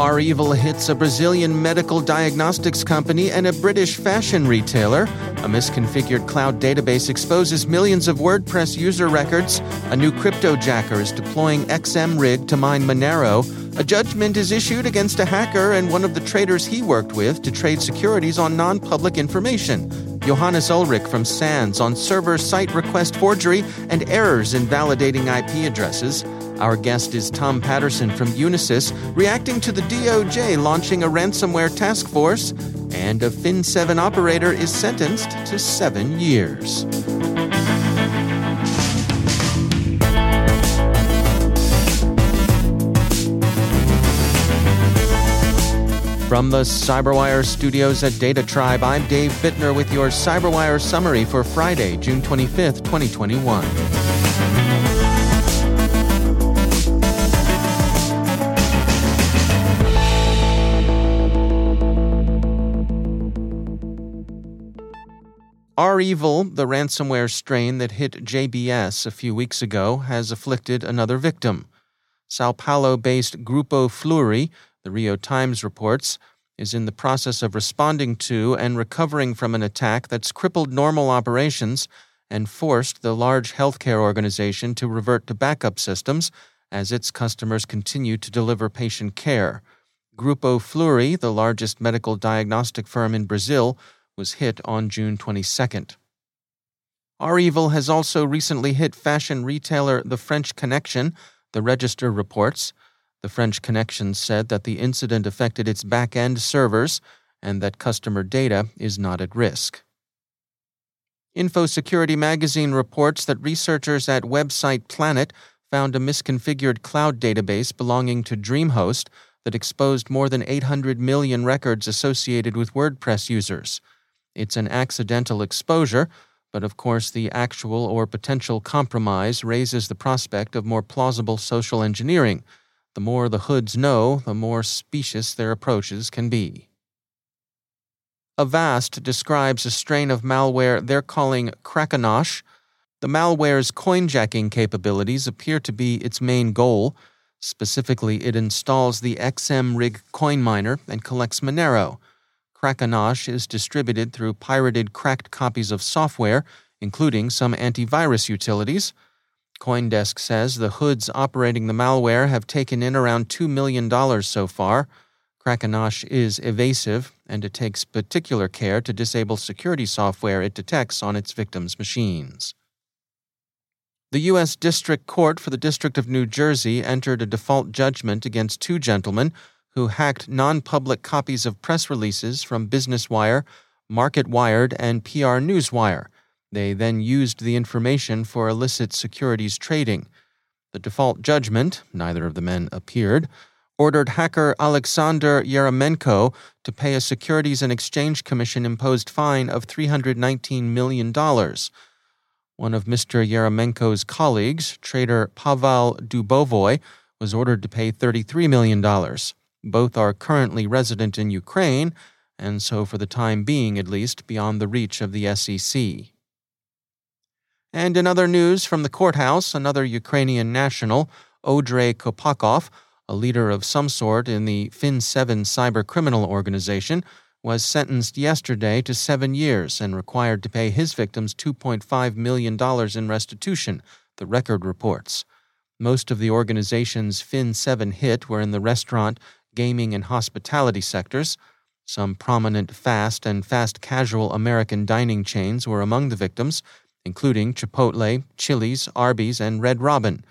REvil hits a Brazilian medical diagnostics company and a British fashion retailer. A misconfigured cloud database exposes millions of WordPress user records. A new cryptojacker is deploying XMRig to mine Monero. A judgment is issued against a hacker and one of the traders he worked with to trade securities on non public information. Johannes Ulrich from SANS on server side request forgery and errors in validating IP addresses. Our guest is Tom Patterson from Unisys, reacting to the DOJ launching a ransomware task force, and a Fin7 operator is sentenced to seven years. From the CyberWire studios at Data Tribe, I'm Dave Bittner with your CyberWire summary for Friday, June 25th, 2021. REvil, the ransomware strain that hit JBS a few weeks ago, has afflicted another victim. Sao Paulo based Grupo Fleury, the Rio Times reports, is in the process of responding to and recovering from an attack that's crippled normal operations and forced the large healthcare organization to revert to backup systems as its customers continue to deliver patient care. Grupo Fleury, the largest medical diagnostic firm in Brazil, was hit on June 22nd. REvil has also recently hit fashion retailer The French Connection, the Register reports. The French Connection said that the incident affected its back end servers and that customer data is not at risk. InfoSecurity magazine reports that researchers at Website Planet found a misconfigured cloud database belonging to DreamHost that exposed more than 800 million records associated with WordPress users. It's an accidental exposure, but of course, the actual or potential compromise raises the prospect of more plausible social engineering. The more the hoods know, the more specious their approaches can be. Avast describes a strain of malware they're calling Crackonosh. The malware's coinjacking capabilities appear to be its main goal. Specifically, it installs the XMRig coin miner and collects Monero. Crackonosh is distributed through pirated cracked copies of software, including some antivirus utilities. Coindesk says the hoods operating the malware have taken in around $2 million so far. Crackonosh is evasive, and it takes particular care to disable security software it detects on its victims' machines. The U.S. District Court for the District of New Jersey entered a default judgment against two gentlemen who hacked non public copies of press releases from Business Wire, Marketwired, and PR Newswire. They then used the information for illicit securities trading. The default judgment, neither of the men appeared, ordered hacker Alexander Yeramenko to pay a Securities and Exchange Commission imposed fine of $319 million. One of Mr. Yeramenko's colleagues, trader Pavel Dubovoy, was ordered to pay $33 million. Both are currently resident in Ukraine, and so for the time being at least beyond the reach of the SEC. And in other news from the courthouse, another Ukrainian national, Odrey Kolpakov, a leader of some sort in the Fin7 cyber criminal organization, was sentenced yesterday to seven years and required to pay his victims $2.5 million in restitution, the record reports. Most of the organization's Fin7 hit were in the restaurant, gaming, and hospitality sectors. Some prominent fast and fast casual American dining chains were among the victims, including Chipotle, Chili's, Arby's, and Red Robin.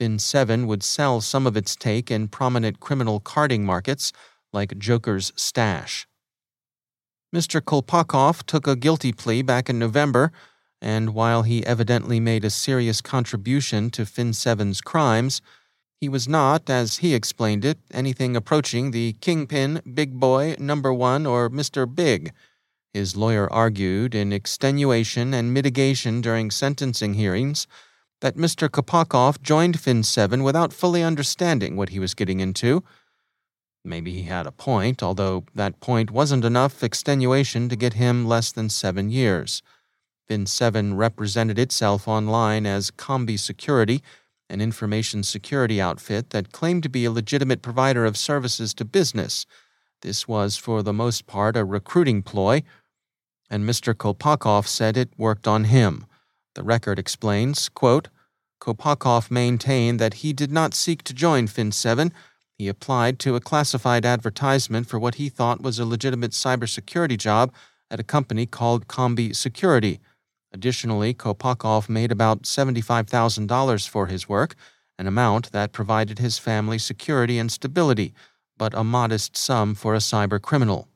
Fin7 would sell some of its take in prominent criminal carding markets like Joker's Stash. Mr. Kolpakov took a guilty plea back in November, and while he evidently made a serious contribution to Fin7's crimes, he was not, as he explained it, anything approaching the kingpin, big boy, number one, or Mr. Big his lawyer argued in extenuation and mitigation during sentencing hearings that Mr. Kolpakov joined Fin7 without fully understanding what he was getting into. Maybe he had a point, although that point wasn't enough extenuation to get him less than seven years. Fin7 represented itself online as Combi Security, an information security outfit that claimed to be a legitimate provider of services to business. This was, for the most part, a recruiting ploy and Mr. Kolpakov said it worked on him. The record explains, quote, Kolpakov maintained that he did not seek to join Fin7. He applied to a classified advertisement for what he thought was a legitimate cybersecurity job at a company called Combi Security. Additionally, Kolpakov made about $75,000 for his work, an amount that provided his family security and stability, but a modest sum for a cyber criminal.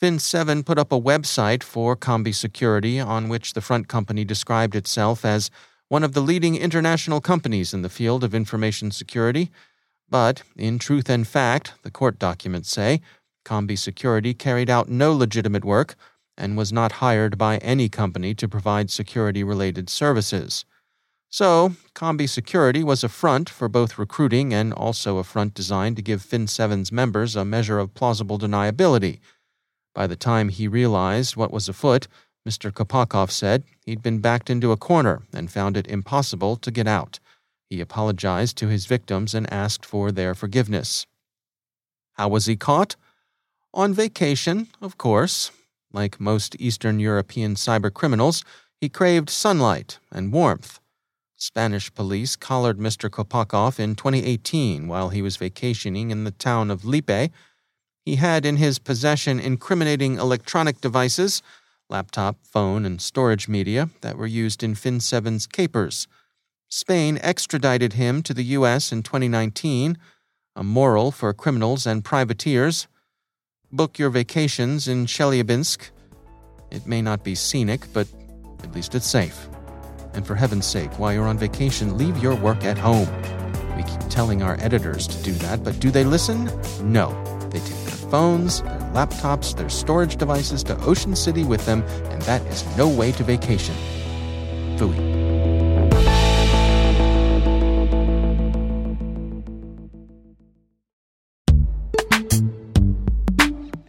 Fin7 put up a website for Combi Security on which the front company described itself as one of the leading international companies in the field of information security. But, in truth and fact, the court documents say, Combi Security carried out no legitimate work and was not hired by any company to provide security related services. So, Combi Security was a front for both recruiting and also a front designed to give Fin7's members a measure of plausible deniability by the time he realized what was afoot, Mr. Kolpakov said he'd been backed into a corner and found it impossible to get out. He apologized to his victims and asked for their forgiveness. How was he caught? On vacation, of course. Like most Eastern European cybercriminals, he craved sunlight and warmth. Spanish police collared Mr. Kolpakov in 2018 while he was vacationing in the town of Lepe he had in his possession incriminating electronic devices, laptop, phone, and storage media that were used in Fin7's capers. Spain extradited him to the U.S. in 2019, a moral for criminals and privateers. Book your vacations in Chelyabinsk. It may not be scenic, but at least it's safe. And for heaven's sake, while you're on vacation, leave your work at home. We keep telling our editors to do that, but do they listen? No. They take their phones, their laptops, their storage devices to Ocean City with them, and that is no way to vacation. Fooey.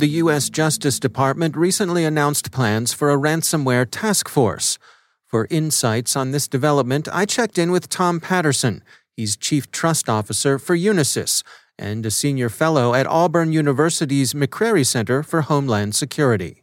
The U.S. Justice Department recently announced plans for a ransomware task force. For insights on this development, I checked in with Tom Patterson. He's Chief Trust Officer for Unisys and a senior fellow at Auburn University's McCrary Center for Homeland Security.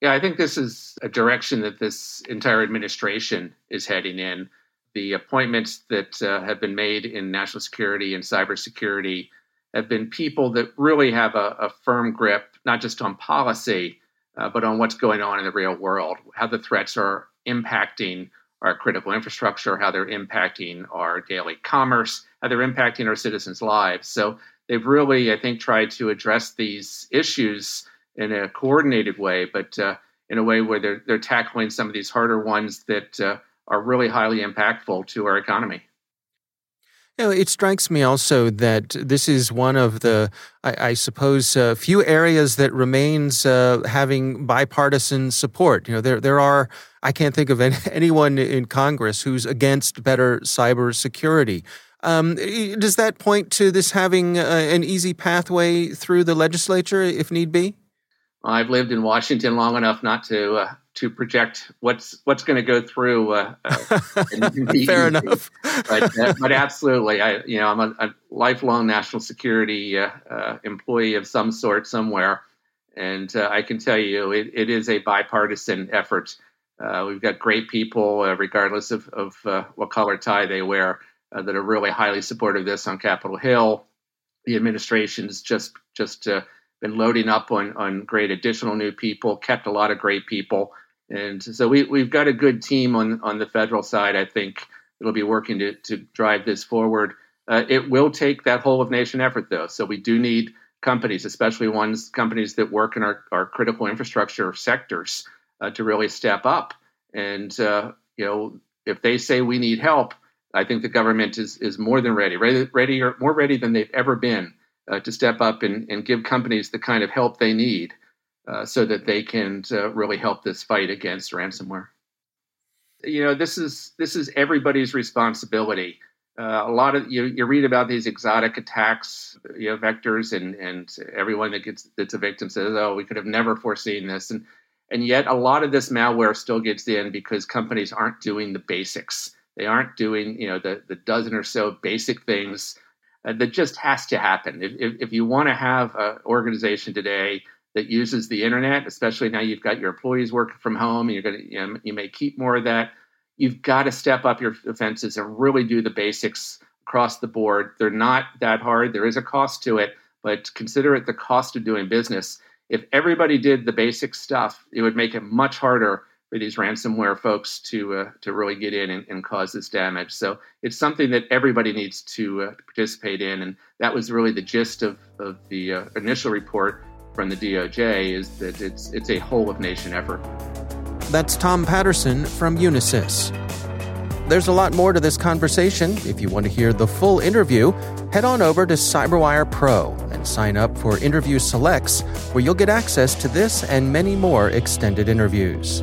Yeah, I think this is a direction that this entire administration is heading in. The appointments that uh, have been made in national security and cybersecurity have been people that really have a, a firm grip, not just on policy, uh, but on what's going on in the real world, how the threats are impacting our critical infrastructure, how they're impacting our daily commerce, how they're impacting our citizens' lives. So they've really, I think, tried to address these issues in a coordinated way, but uh, in a way where they're, they're tackling some of these harder ones that uh, are really highly impactful to our economy. You know, it strikes me also that this is one of the, I, I suppose, uh, few areas that remains uh, having bipartisan support. You know, there there are I can't think of any, anyone in Congress who's against better cybersecurity. Um, does that point to this having uh, an easy pathway through the legislature if need be? I've lived in Washington long enough not to uh, to project what's what's going to go through. Uh, uh, Fair enough, but, uh, but absolutely, I you know I'm a, a lifelong national security uh, uh, employee of some sort somewhere, and uh, I can tell you it, it is a bipartisan effort. we've got great people, regardless of, of what color tie they wear, that are really highly supportive of this on Capitol Hill. The administration's just just been loading up on on great additional new people, kept a lot of great people. And so we, we've got a good team on, on the federal side, I think, it'll be working to, to drive this forward. Uh, it will take that whole of nation effort, though. So we do need companies, especially ones companies that work in our, our critical infrastructure sectors, uh, to really step up. And uh, you know, if they say we need help, I think the government is is more than ready, ready, ready or more ready than they've ever been uh, to step up and, and give companies the kind of help they need uh, so that they can uh, really help this fight against ransomware. You know, this is this is everybody's responsibility. Uh, a lot of you, you read about these exotic attacks, you know, vectors, and and everyone that gets that's a victim says, "Oh, we could have never foreseen this," and and yet a lot of this malware still gets in because companies aren't doing the basics. They aren't doing you know the the dozen or so basic things uh, that just has to happen. If if, if you want to have an organization today that uses the internet, especially now you've got your employees working from home and you're going to, you, know, you may keep more of that. You've got to step up your defenses and really do the basics across the board. They're not that hard. There is a cost to it, but consider it the cost of doing business. If everybody did the basic stuff, it would make it much harder for these ransomware folks to uh, to really get in and, and, cause this damage. So it's something that everybody needs to uh, participate in, and that was really the gist of, of the uh, initial report from the DOJ is that it's it's a whole of nation effort. That's Tom Patterson from Unisys. There's a lot more to this conversation. If you want to hear the full interview, head on over to CyberWire Pro and sign up for Interview Selects, where you'll get access to this and many more extended interviews.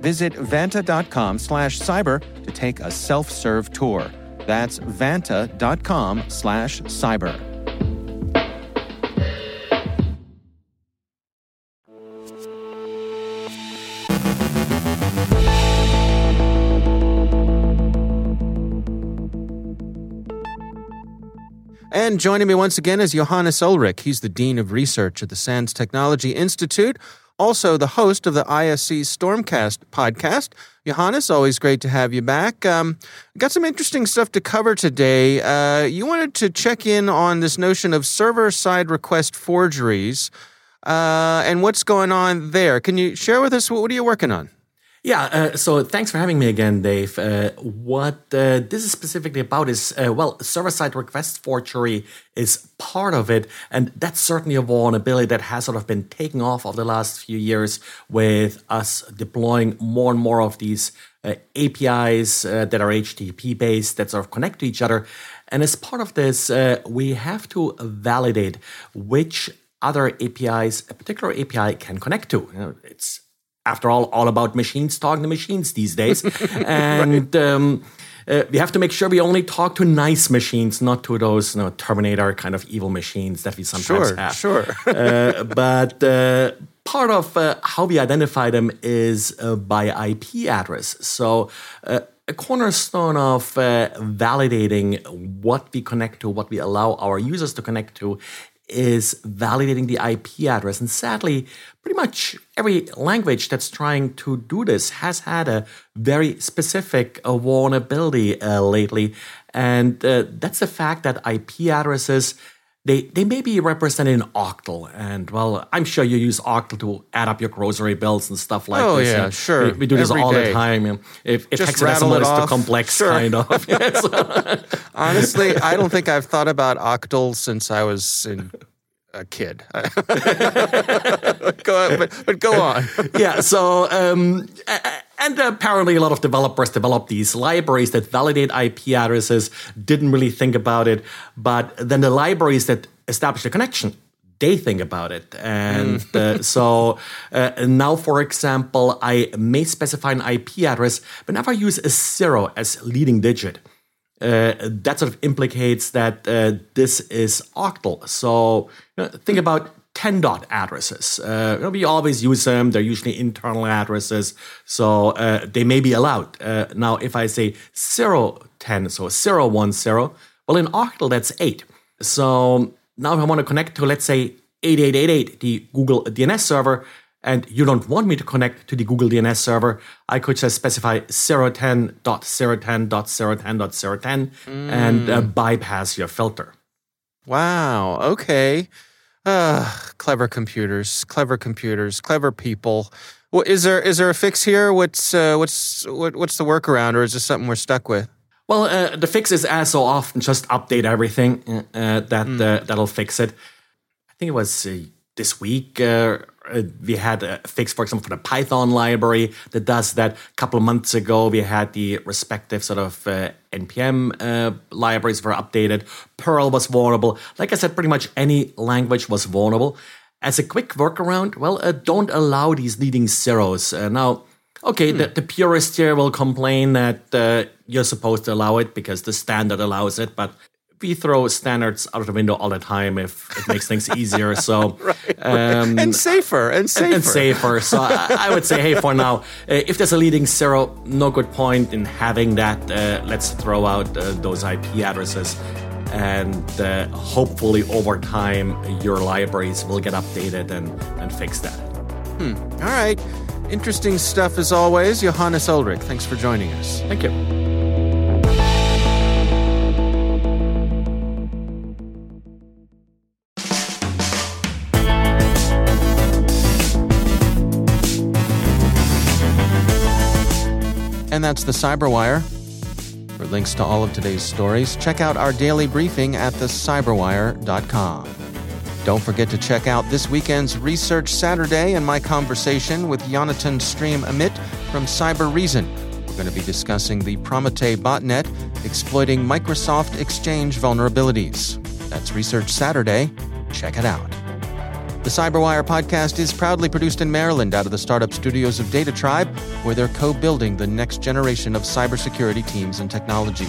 Visit vanta.com slash cyber to take a self-serve tour. That's vanta.com slash cyber. And joining me once again is Johannes Ulrich. He's the Dean of Research at the SANS Technology Institute, also the host of the ISC Stormcast podcast. Johannes, always great to have you back. Um, got some interesting stuff to cover today. Uh, you wanted to check in on this notion of server side request forgeries uh, and what's going on there. Can you share with us what, what are you working on? Yeah, uh, so thanks for having me again, Dave. Uh, what uh, this is specifically about is, uh, well, server side request forgery is part of it. And that's certainly a vulnerability that has sort of been taking off over the last few years with us deploying more and more of these uh, APIs uh, that are HTTP based that sort of connect to each other. And as part of this, we have to validate which other APIs a particular API can connect to. You know, it's after all, all about machines talking to machines these days. and right. um, uh, we have to make sure we only talk to nice machines, not to those you know, Terminator kind of evil machines that we sometimes sure, have. Sure, uh, but uh, part of uh, how we identify them is uh, by IP address. So uh, a cornerstone of validating what we connect to, what we allow our users to connect to, is validating the IP address. And sadly, pretty much every language that's trying to do this has had a very specific uh, vulnerability uh, lately. And uh, that's the fact that IP addresses. They, they may be represented in octal, and well, I'm sure you use octal to add up your grocery bills and stuff like oh, this. Oh yeah, and sure. We, we do this Every all day. the time. If, if Just hexadecimal is too complex, sure. kind of. Honestly, I don't think I've thought about octal since I was in a kid. go on, but, but, go on. yeah. So, um, and apparently, a lot of developers developed these libraries that validate IP addresses. Didn't really think about it, but then the libraries that establish the connection. They think about it. And mm. uh, so uh, now, for example, I may specify an IP address but never use a zero as leading digit. Uh, that sort of implicates that uh, this is octal. So you know, think about 10 dot addresses. Uh, we always use them. They're usually internal addresses, so uh, they may be allowed. Uh, now, if I say 0, 10, so 0, 1, 0, well, in octal, that's 8. So now if I want to connect to, let's say, 8888, the Google DNS server, and you don't want me to connect to the Google DNS server, I could just specify 010.010.010.010 mm. and uh, bypass your filter. Wow. Okay. Uh, clever computers, clever computers, clever people. Well, is there is there a fix here? What's uh, what's what, what's the workaround, or is this something we're stuck with? Well, uh, the fix is as so often just update everything uh, that mm. that'll fix it. I think it was uh, this week uh, we had a fix, for example, for the Python library that does that. A couple of months ago, we had the respective sort of uh, npm uh, libraries were updated. Perl was vulnerable. Like I said, pretty much any language was vulnerable. As a quick workaround, well, uh, don't allow these leading zeros. Uh, now, okay, hmm. the, the purist here will complain that uh, you're supposed to allow it because the standard allows it, but we throw standards out of the window all the time if it makes things easier. So right, um, and safer and safer and, and safer. So I, I, would say, hey, for now, uh, if there's a leading zero, no good point in having that. Uh, let's throw out uh, those IP addresses. And uh, hopefully, over time, your libraries will get updated and, and fix that. Hmm. All right. Interesting stuff as always. Johannes Ulrich, thanks for joining us. Thank you. And that's the Cyberwire. For links to all of today's stories, check out our daily briefing at thecyberwire.com. Don't forget to check out this weekend's Research Saturday and my conversation with Jonathan Striem-Amit from Cybereason. We're going to be discussing the Prometei botnet exploiting Microsoft Exchange vulnerabilities. That's Research Saturday. Check it out. The Cyberwire podcast is proudly produced in Maryland out of the startup studios of Data Tribe, where they're co building the next generation of cybersecurity teams and technology.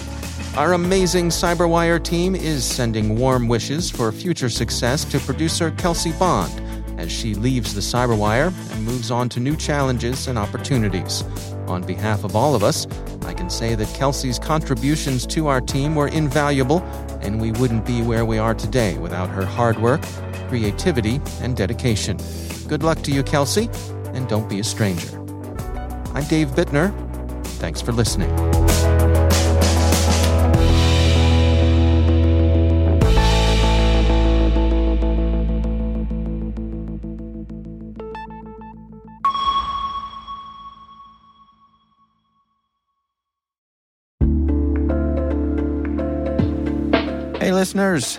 Our amazing Cyberwire team is sending warm wishes for future success to producer Kelsey Bond as she leaves the Cyberwire and moves on to new challenges and opportunities. On behalf of all of us, I can say that Kelsey's contributions to our team were invaluable, and we wouldn't be where we are today without her hard work, creativity, and dedication. Good luck to you, Kelsey, and don't be a stranger. I'm Dave Bittner. Thanks for listening. Listeners.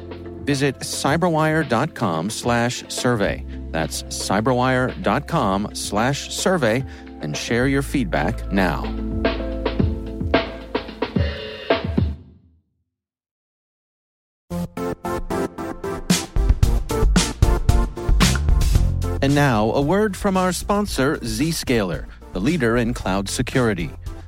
Visit cyberwire.com slash survey. That's cyberwire.com slash survey and share your feedback now. And now, a word from our sponsor, Zscaler, the leader in cloud security.